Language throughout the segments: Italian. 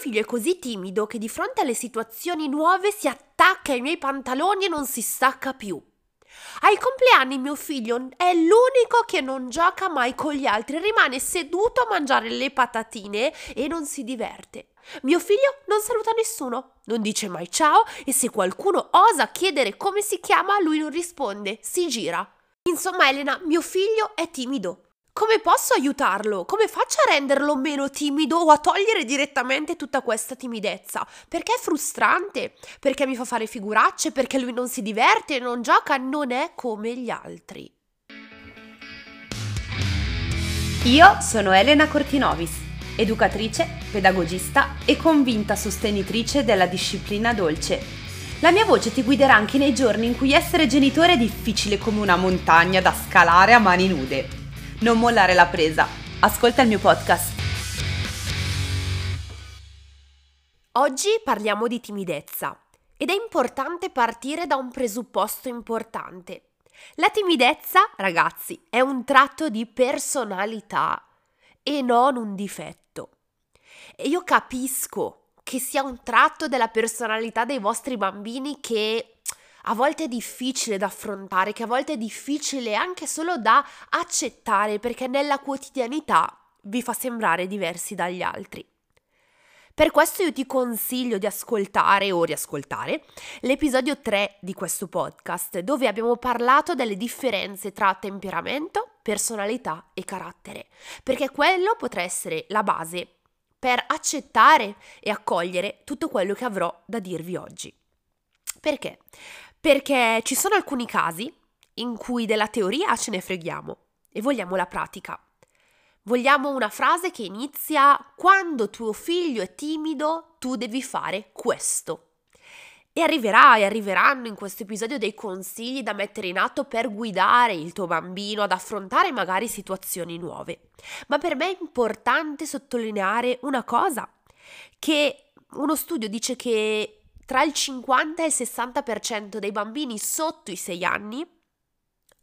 figlio è così timido che di fronte alle situazioni nuove si attacca ai miei pantaloni e non si stacca più. Ai compleanni mio figlio è l'unico che non gioca mai con gli altri, rimane seduto a mangiare le patatine e non si diverte. Mio figlio non saluta nessuno, non dice mai ciao e se qualcuno osa chiedere come si chiama, lui non risponde, si gira. Insomma, Elena, mio figlio è timido. Come posso aiutarlo? Come faccio a renderlo meno timido o a togliere direttamente tutta questa timidezza? Perché è frustrante? Perché mi fa fare figuracce? Perché lui non si diverte, non gioca, non è come gli altri. Io sono Elena Cortinovis, educatrice, pedagogista e convinta sostenitrice della disciplina dolce. La mia voce ti guiderà anche nei giorni in cui essere genitore è difficile come una montagna da scalare a mani nude non mollare la presa. Ascolta il mio podcast. Oggi parliamo di timidezza ed è importante partire da un presupposto importante. La timidezza, ragazzi, è un tratto di personalità e non un difetto. E io capisco che sia un tratto della personalità dei vostri bambini che a volte è difficile da affrontare, che a volte è difficile anche solo da accettare perché nella quotidianità vi fa sembrare diversi dagli altri. Per questo io ti consiglio di ascoltare o riascoltare l'episodio 3 di questo podcast, dove abbiamo parlato delle differenze tra temperamento, personalità e carattere, perché quello potrà essere la base per accettare e accogliere tutto quello che avrò da dirvi oggi. Perché? Perché ci sono alcuni casi in cui della teoria ce ne freghiamo e vogliamo la pratica. Vogliamo una frase che inizia quando tuo figlio è timido, tu devi fare questo. E arriverà e arriveranno in questo episodio dei consigli da mettere in atto per guidare il tuo bambino ad affrontare magari situazioni nuove. Ma per me è importante sottolineare una cosa, che uno studio dice che tra il 50 e il 60% dei bambini sotto i 6 anni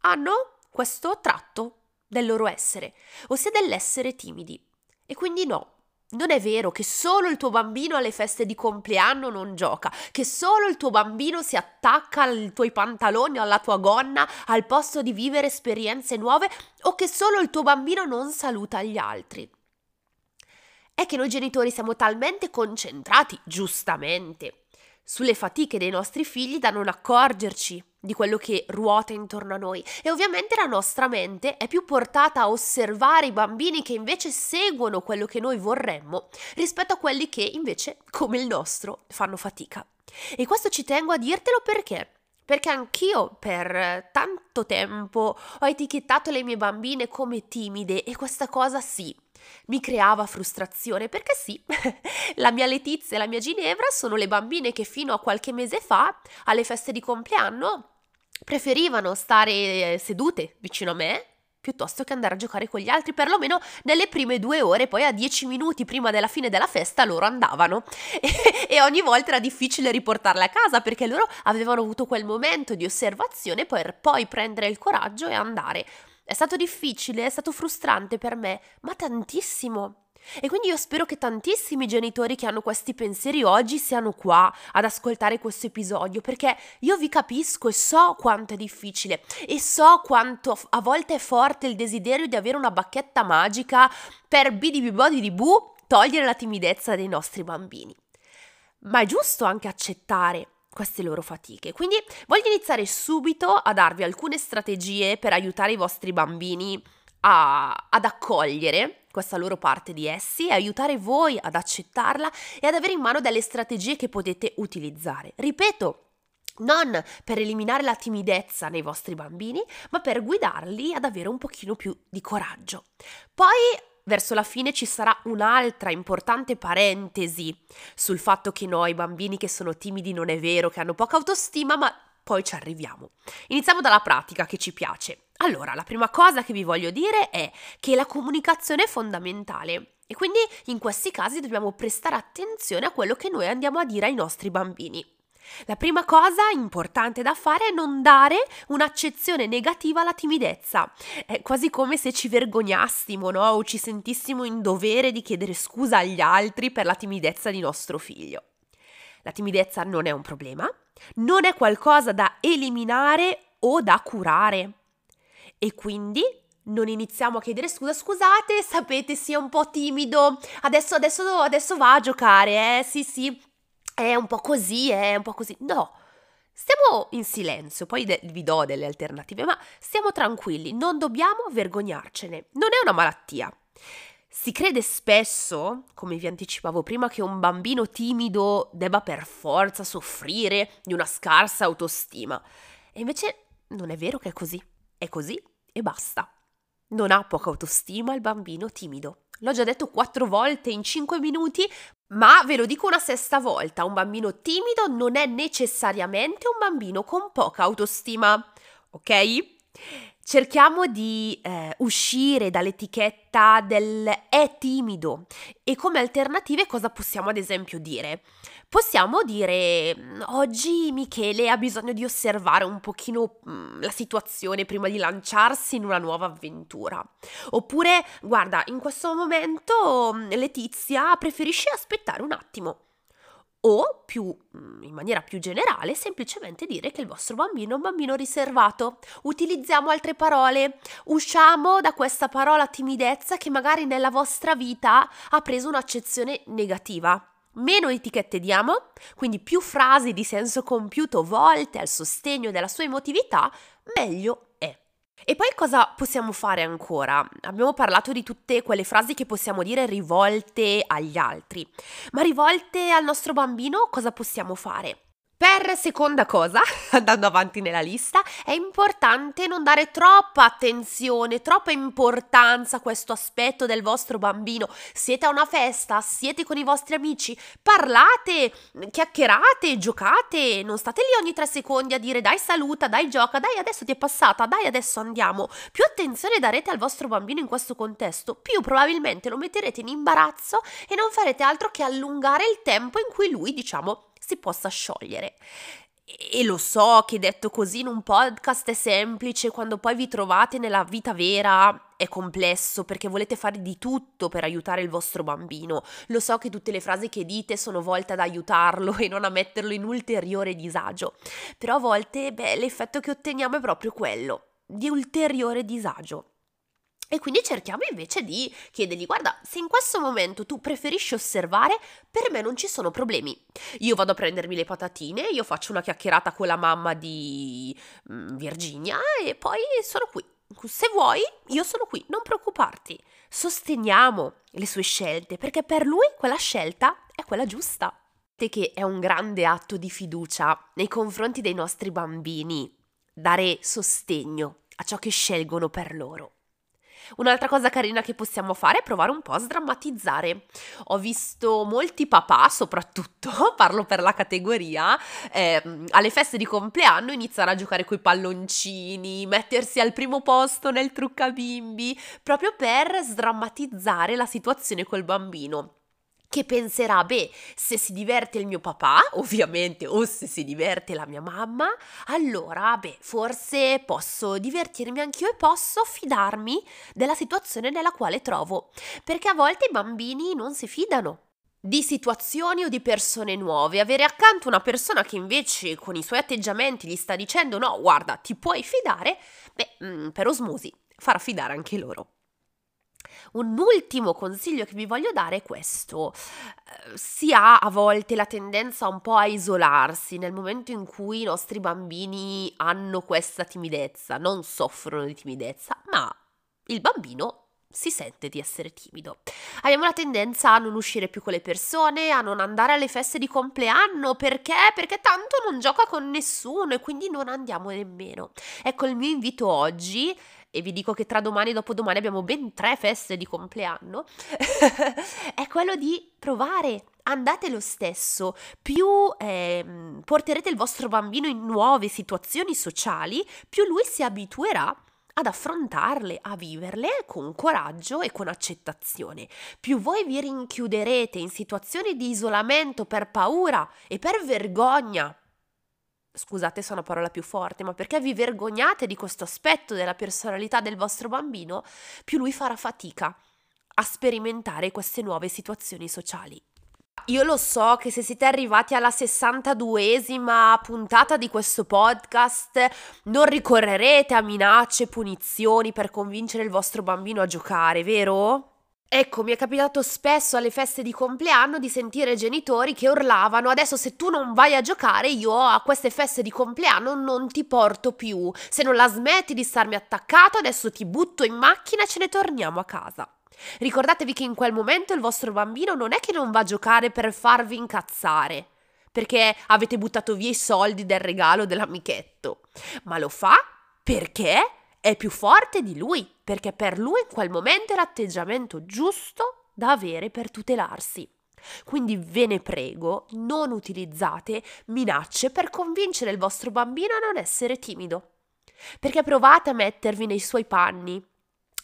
hanno questo tratto del loro essere, ossia dell'essere timidi. E quindi no, non è vero che solo il tuo bambino alle feste di compleanno non gioca, che solo il tuo bambino si attacca ai tuoi pantaloni o alla tua gonna al posto di vivere esperienze nuove o che solo il tuo bambino non saluta gli altri. È che noi genitori siamo talmente concentrati, giustamente, sulle fatiche dei nostri figli da non accorgerci di quello che ruota intorno a noi e ovviamente la nostra mente è più portata a osservare i bambini che invece seguono quello che noi vorremmo rispetto a quelli che invece, come il nostro, fanno fatica. E questo ci tengo a dirtelo perché perché anch'io per tanto tempo ho etichettato le mie bambine come timide e questa cosa sì, mi creava frustrazione perché sì, la mia Letizia e la mia Ginevra sono le bambine che fino a qualche mese fa alle feste di compleanno preferivano stare sedute vicino a me piuttosto che andare a giocare con gli altri, perlomeno nelle prime due ore, poi a dieci minuti prima della fine della festa loro andavano e, e ogni volta era difficile riportarle a casa perché loro avevano avuto quel momento di osservazione per poi prendere il coraggio e andare. È stato difficile, è stato frustrante per me, ma tantissimo. E quindi io spero che tantissimi genitori che hanno questi pensieri oggi siano qua ad ascoltare questo episodio, perché io vi capisco e so quanto è difficile e so quanto a volte è forte il desiderio di avere una bacchetta magica per bidi di bu togliere la timidezza dei nostri bambini. Ma è giusto anche accettare queste loro fatiche. Quindi voglio iniziare subito a darvi alcune strategie per aiutare i vostri bambini a, ad accogliere questa loro parte di essi e aiutare voi ad accettarla e ad avere in mano delle strategie che potete utilizzare. Ripeto, non per eliminare la timidezza nei vostri bambini, ma per guidarli ad avere un pochino più di coraggio. Poi verso la fine ci sarà un'altra importante parentesi sul fatto che noi bambini che sono timidi non è vero, che hanno poca autostima, ma poi ci arriviamo. Iniziamo dalla pratica che ci piace. Allora, la prima cosa che vi voglio dire è che la comunicazione è fondamentale e quindi in questi casi dobbiamo prestare attenzione a quello che noi andiamo a dire ai nostri bambini. La prima cosa importante da fare è non dare un'accezione negativa alla timidezza. È quasi come se ci vergognassimo, no? O ci sentissimo in dovere di chiedere scusa agli altri per la timidezza di nostro figlio. La timidezza non è un problema, non è qualcosa da eliminare o da curare. E quindi non iniziamo a chiedere scusa, scusate, sapete, sia un po' timido, adesso, adesso, adesso va a giocare, eh, sì, sì, è un po' così, è un po' così. No, stiamo in silenzio, poi de- vi do delle alternative, ma stiamo tranquilli, non dobbiamo vergognarcene, non è una malattia. Si crede spesso, come vi anticipavo prima, che un bambino timido debba per forza soffrire di una scarsa autostima. E invece non è vero che è così. È così e basta. Non ha poca autostima il bambino timido. L'ho già detto quattro volte in cinque minuti, ma ve lo dico una sesta volta, un bambino timido non è necessariamente un bambino con poca autostima, ok? Cerchiamo di eh, uscire dall'etichetta del è timido e come alternative cosa possiamo ad esempio dire? Possiamo dire mm, oggi Michele ha bisogno di osservare un pochino mm, la situazione prima di lanciarsi in una nuova avventura. Oppure guarda, in questo momento mm, Letizia preferisce aspettare un attimo o più mm, in maniera più generale semplicemente dire che il vostro bambino è un bambino riservato. Utilizziamo altre parole, usciamo da questa parola timidezza che magari nella vostra vita ha preso un'accezione negativa. Meno etichette diamo, quindi più frasi di senso compiuto volte al sostegno della sua emotività, meglio e poi cosa possiamo fare ancora? Abbiamo parlato di tutte quelle frasi che possiamo dire rivolte agli altri, ma rivolte al nostro bambino cosa possiamo fare? Per seconda cosa, andando avanti nella lista, è importante non dare troppa attenzione, troppa importanza a questo aspetto del vostro bambino. Siete a una festa, siete con i vostri amici, parlate, chiacchierate, giocate, non state lì ogni tre secondi a dire dai saluta, dai gioca, dai adesso ti è passata, dai adesso andiamo. Più attenzione darete al vostro bambino in questo contesto, più probabilmente lo metterete in imbarazzo e non farete altro che allungare il tempo in cui lui, diciamo, si possa sciogliere. E lo so che detto così in un podcast è semplice, quando poi vi trovate nella vita vera è complesso perché volete fare di tutto per aiutare il vostro bambino. Lo so che tutte le frasi che dite sono volte ad aiutarlo e non a metterlo in ulteriore disagio, però a volte beh, l'effetto che otteniamo è proprio quello, di ulteriore disagio. E quindi cerchiamo invece di chiedergli, guarda, se in questo momento tu preferisci osservare, per me non ci sono problemi. Io vado a prendermi le patatine, io faccio una chiacchierata con la mamma di mm, Virginia e poi sono qui. Se vuoi, io sono qui, non preoccuparti. Sosteniamo le sue scelte, perché per lui quella scelta è quella giusta. Che è un grande atto di fiducia nei confronti dei nostri bambini, dare sostegno a ciò che scelgono per loro. Un'altra cosa carina che possiamo fare è provare un po' a sdrammatizzare. Ho visto molti papà, soprattutto, parlo per la categoria, eh, alle feste di compleanno iniziare a giocare coi palloncini, mettersi al primo posto nel truccabimbi, proprio per sdrammatizzare la situazione col bambino che penserà, beh, se si diverte il mio papà, ovviamente, o se si diverte la mia mamma, allora, beh, forse posso divertirmi anch'io e posso fidarmi della situazione nella quale trovo, perché a volte i bambini non si fidano di situazioni o di persone nuove, avere accanto una persona che invece con i suoi atteggiamenti gli sta dicendo no, guarda, ti puoi fidare, beh, mm, per osmosi farà fidare anche loro. Un ultimo consiglio che vi voglio dare è questo. Eh, si ha a volte la tendenza un po' a isolarsi nel momento in cui i nostri bambini hanno questa timidezza, non soffrono di timidezza, ma il bambino si sente di essere timido. Abbiamo la tendenza a non uscire più con le persone, a non andare alle feste di compleanno perché? Perché tanto non gioca con nessuno e quindi non andiamo nemmeno. Ecco il mio invito oggi e vi dico che tra domani e dopodomani abbiamo ben tre feste di compleanno, è quello di provare. Andate lo stesso, più eh, porterete il vostro bambino in nuove situazioni sociali, più lui si abituerà ad affrontarle, a viverle con coraggio e con accettazione. Più voi vi rinchiuderete in situazioni di isolamento per paura e per vergogna scusate se è una parola più forte, ma perché vi vergognate di questo aspetto della personalità del vostro bambino, più lui farà fatica a sperimentare queste nuove situazioni sociali. Io lo so che se siete arrivati alla 62esima puntata di questo podcast non ricorrerete a minacce e punizioni per convincere il vostro bambino a giocare, vero? Ecco, mi è capitato spesso alle feste di compleanno di sentire genitori che urlavano adesso se tu non vai a giocare io a queste feste di compleanno non ti porto più. Se non la smetti di starmi attaccato adesso ti butto in macchina e ce ne torniamo a casa. Ricordatevi che in quel momento il vostro bambino non è che non va a giocare per farvi incazzare, perché avete buttato via i soldi del regalo dell'amichetto, ma lo fa perché è più forte di lui, perché per lui in quel momento è l'atteggiamento giusto da avere per tutelarsi. Quindi ve ne prego, non utilizzate minacce per convincere il vostro bambino a non essere timido. Perché provate a mettervi nei suoi panni.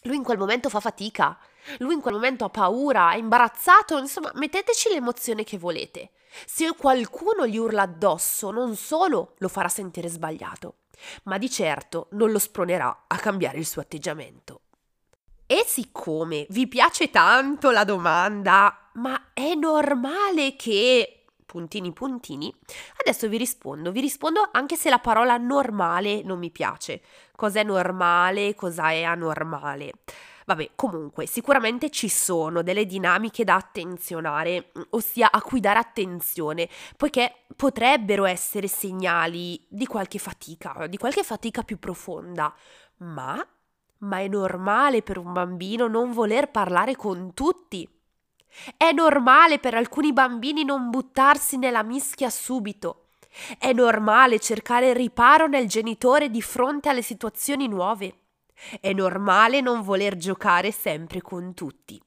Lui in quel momento fa fatica, lui in quel momento ha paura, è imbarazzato, insomma, metteteci l'emozione che volete. Se qualcuno gli urla addosso, non solo lo farà sentire sbagliato, ma di certo non lo spronerà a cambiare il suo atteggiamento. E siccome vi piace tanto la domanda, ma è normale che puntini puntini, adesso vi rispondo, vi rispondo anche se la parola normale non mi piace. Cos'è normale, cosa è anormale? Vabbè, comunque, sicuramente ci sono delle dinamiche da attenzionare, ossia a cui dare attenzione, poiché potrebbero essere segnali di qualche fatica, di qualche fatica più profonda, ma ma è normale per un bambino non voler parlare con tutti. È normale per alcuni bambini non buttarsi nella mischia subito. È normale cercare riparo nel genitore di fronte alle situazioni nuove. È normale non voler giocare sempre con tutti.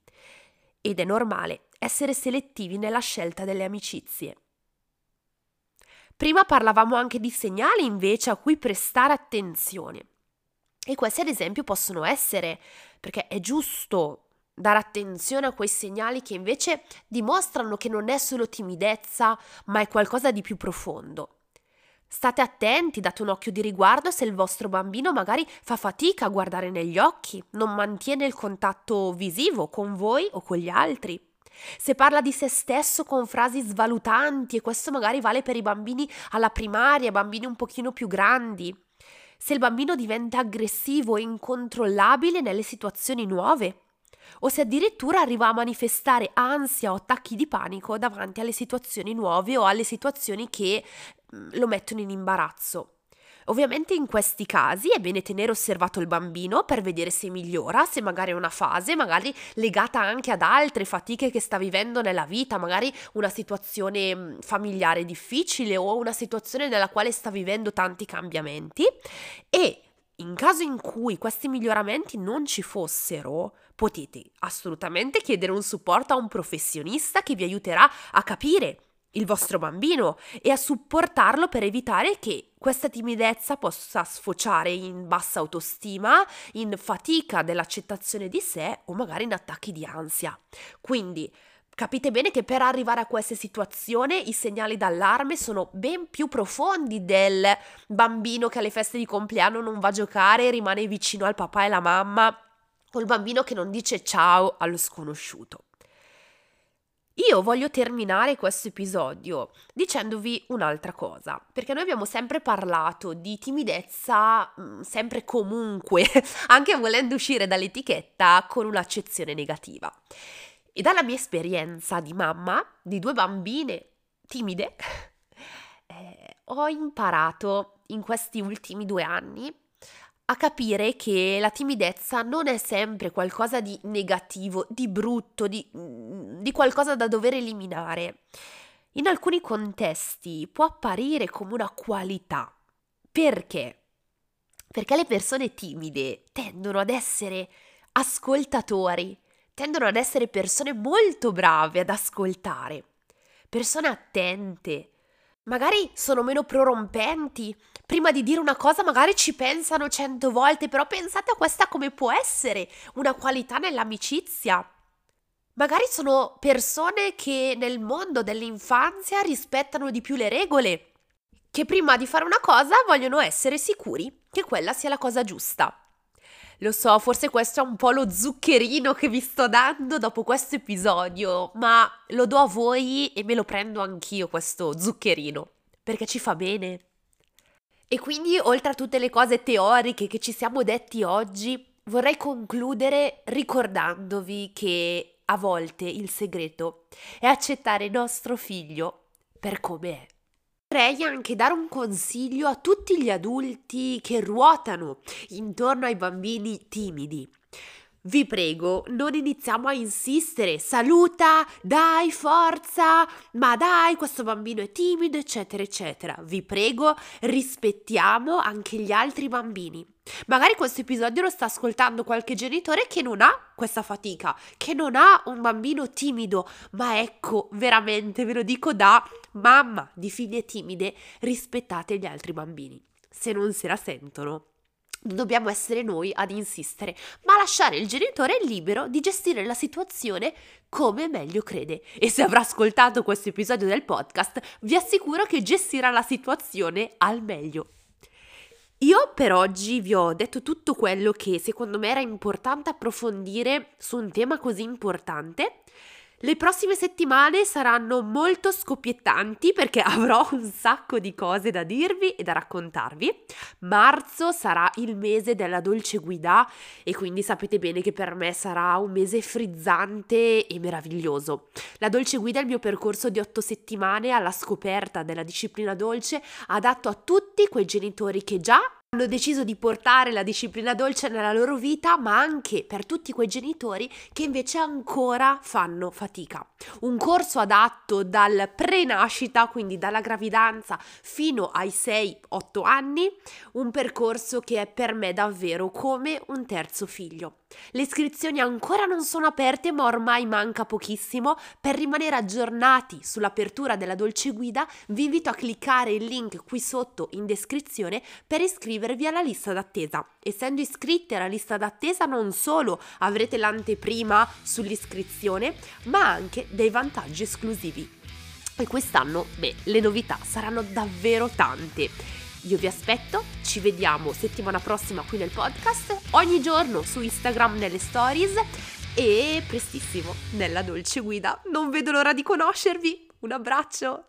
Ed è normale essere selettivi nella scelta delle amicizie. Prima parlavamo anche di segnali invece a cui prestare attenzione. E questi ad esempio possono essere, perché è giusto dare attenzione a quei segnali che invece dimostrano che non è solo timidezza, ma è qualcosa di più profondo. State attenti, date un occhio di riguardo se il vostro bambino magari fa fatica a guardare negli occhi, non mantiene il contatto visivo con voi o con gli altri. Se parla di se stesso con frasi svalutanti e questo magari vale per i bambini alla primaria, bambini un pochino più grandi. Se il bambino diventa aggressivo e incontrollabile nelle situazioni nuove. O se addirittura arriva a manifestare ansia o attacchi di panico davanti alle situazioni nuove o alle situazioni che lo mettono in imbarazzo. Ovviamente in questi casi è bene tenere osservato il bambino per vedere se migliora, se magari è una fase, magari legata anche ad altre fatiche che sta vivendo nella vita, magari una situazione mm, familiare difficile o una situazione nella quale sta vivendo tanti cambiamenti e in caso in cui questi miglioramenti non ci fossero, potete assolutamente chiedere un supporto a un professionista che vi aiuterà a capire il vostro bambino e a supportarlo per evitare che questa timidezza possa sfociare in bassa autostima, in fatica dell'accettazione di sé o magari in attacchi di ansia. Quindi capite bene che per arrivare a queste situazioni i segnali d'allarme sono ben più profondi del bambino che alle feste di compleanno non va a giocare e rimane vicino al papà e alla mamma o il bambino che non dice ciao allo sconosciuto. Io voglio terminare questo episodio dicendovi un'altra cosa, perché noi abbiamo sempre parlato di timidezza, mm, sempre comunque, anche volendo uscire dall'etichetta con un'accezione negativa. E dalla mia esperienza di mamma di due bambine timide, eh, ho imparato in questi ultimi due anni a capire che la timidezza non è sempre qualcosa di negativo, di brutto, di, mm, di, qualcosa da dover eliminare. In alcuni contesti può apparire come una qualità. Perché? Perché le persone timide tendono ad essere ascoltatori, tendono ad essere persone molto brave ad ascoltare, persone attente, magari sono meno prorompenti. Prima di dire una cosa magari ci pensano cento volte, però pensate a questa come può essere una qualità nell'amicizia. Magari sono persone che nel mondo dell'infanzia rispettano di più le regole, che prima di fare una cosa vogliono essere sicuri che quella sia la cosa giusta. Lo so, forse questo è un po' lo zuccherino che vi sto dando dopo questo episodio, ma lo do a voi e me lo prendo anch'io questo zuccherino, perché ci fa bene. E quindi, oltre a tutte le cose teoriche che ci siamo detti oggi, vorrei concludere ricordandovi che a volte il segreto è accettare nostro figlio per come è. Vorrei anche dare un consiglio a tutti gli adulti che ruotano intorno ai bambini timidi. Vi prego, non iniziamo a insistere, saluta, dai, forza, ma dai, questo bambino è timido, eccetera, eccetera. Vi prego, rispettiamo anche gli altri bambini. Magari questo episodio lo sta ascoltando qualche genitore che non ha questa fatica, che non ha un bambino timido, ma ecco, veramente ve lo dico da mamma di figlie timide, rispettate gli altri bambini. Se non se la sentono, dobbiamo essere noi ad insistere, ma lasciare il genitore libero di gestire la situazione come meglio crede. E se avrà ascoltato questo episodio del podcast, vi assicuro che gestirà la situazione al meglio. Io per oggi vi ho detto tutto quello che secondo me era importante approfondire su un tema così importante. Le prossime settimane saranno molto scoppiettanti perché avrò un sacco di cose da dirvi e da raccontarvi. Marzo sarà il mese della dolce guida e quindi sapete bene che per me sarà un mese frizzante e meraviglioso. La dolce guida è il mio percorso di otto settimane alla scoperta della disciplina dolce adatto a tutti quei genitori che già hanno deciso di portare la disciplina dolce nella loro vita, ma anche per tutti quei genitori che invece ancora fanno fatica. Un corso adatto dal pre-nascita, quindi dalla gravidanza fino ai 6-8 anni, un percorso che è per me davvero come un terzo figlio. Le iscrizioni ancora non sono aperte, ma ormai manca pochissimo. Per rimanere aggiornati sull'apertura della dolce guida, vi invito a cliccare il link qui sotto in descrizione per iscrivervi alla lista d'attesa. Essendo iscritti alla lista d'attesa, non solo avrete l'anteprima sull'iscrizione, ma anche dei vantaggi esclusivi. E quest'anno, beh, le novità saranno davvero tante. Io vi aspetto, ci vediamo settimana prossima qui nel podcast, ogni giorno su Instagram nelle stories e prestissimo nella dolce guida. Non vedo l'ora di conoscervi. Un abbraccio!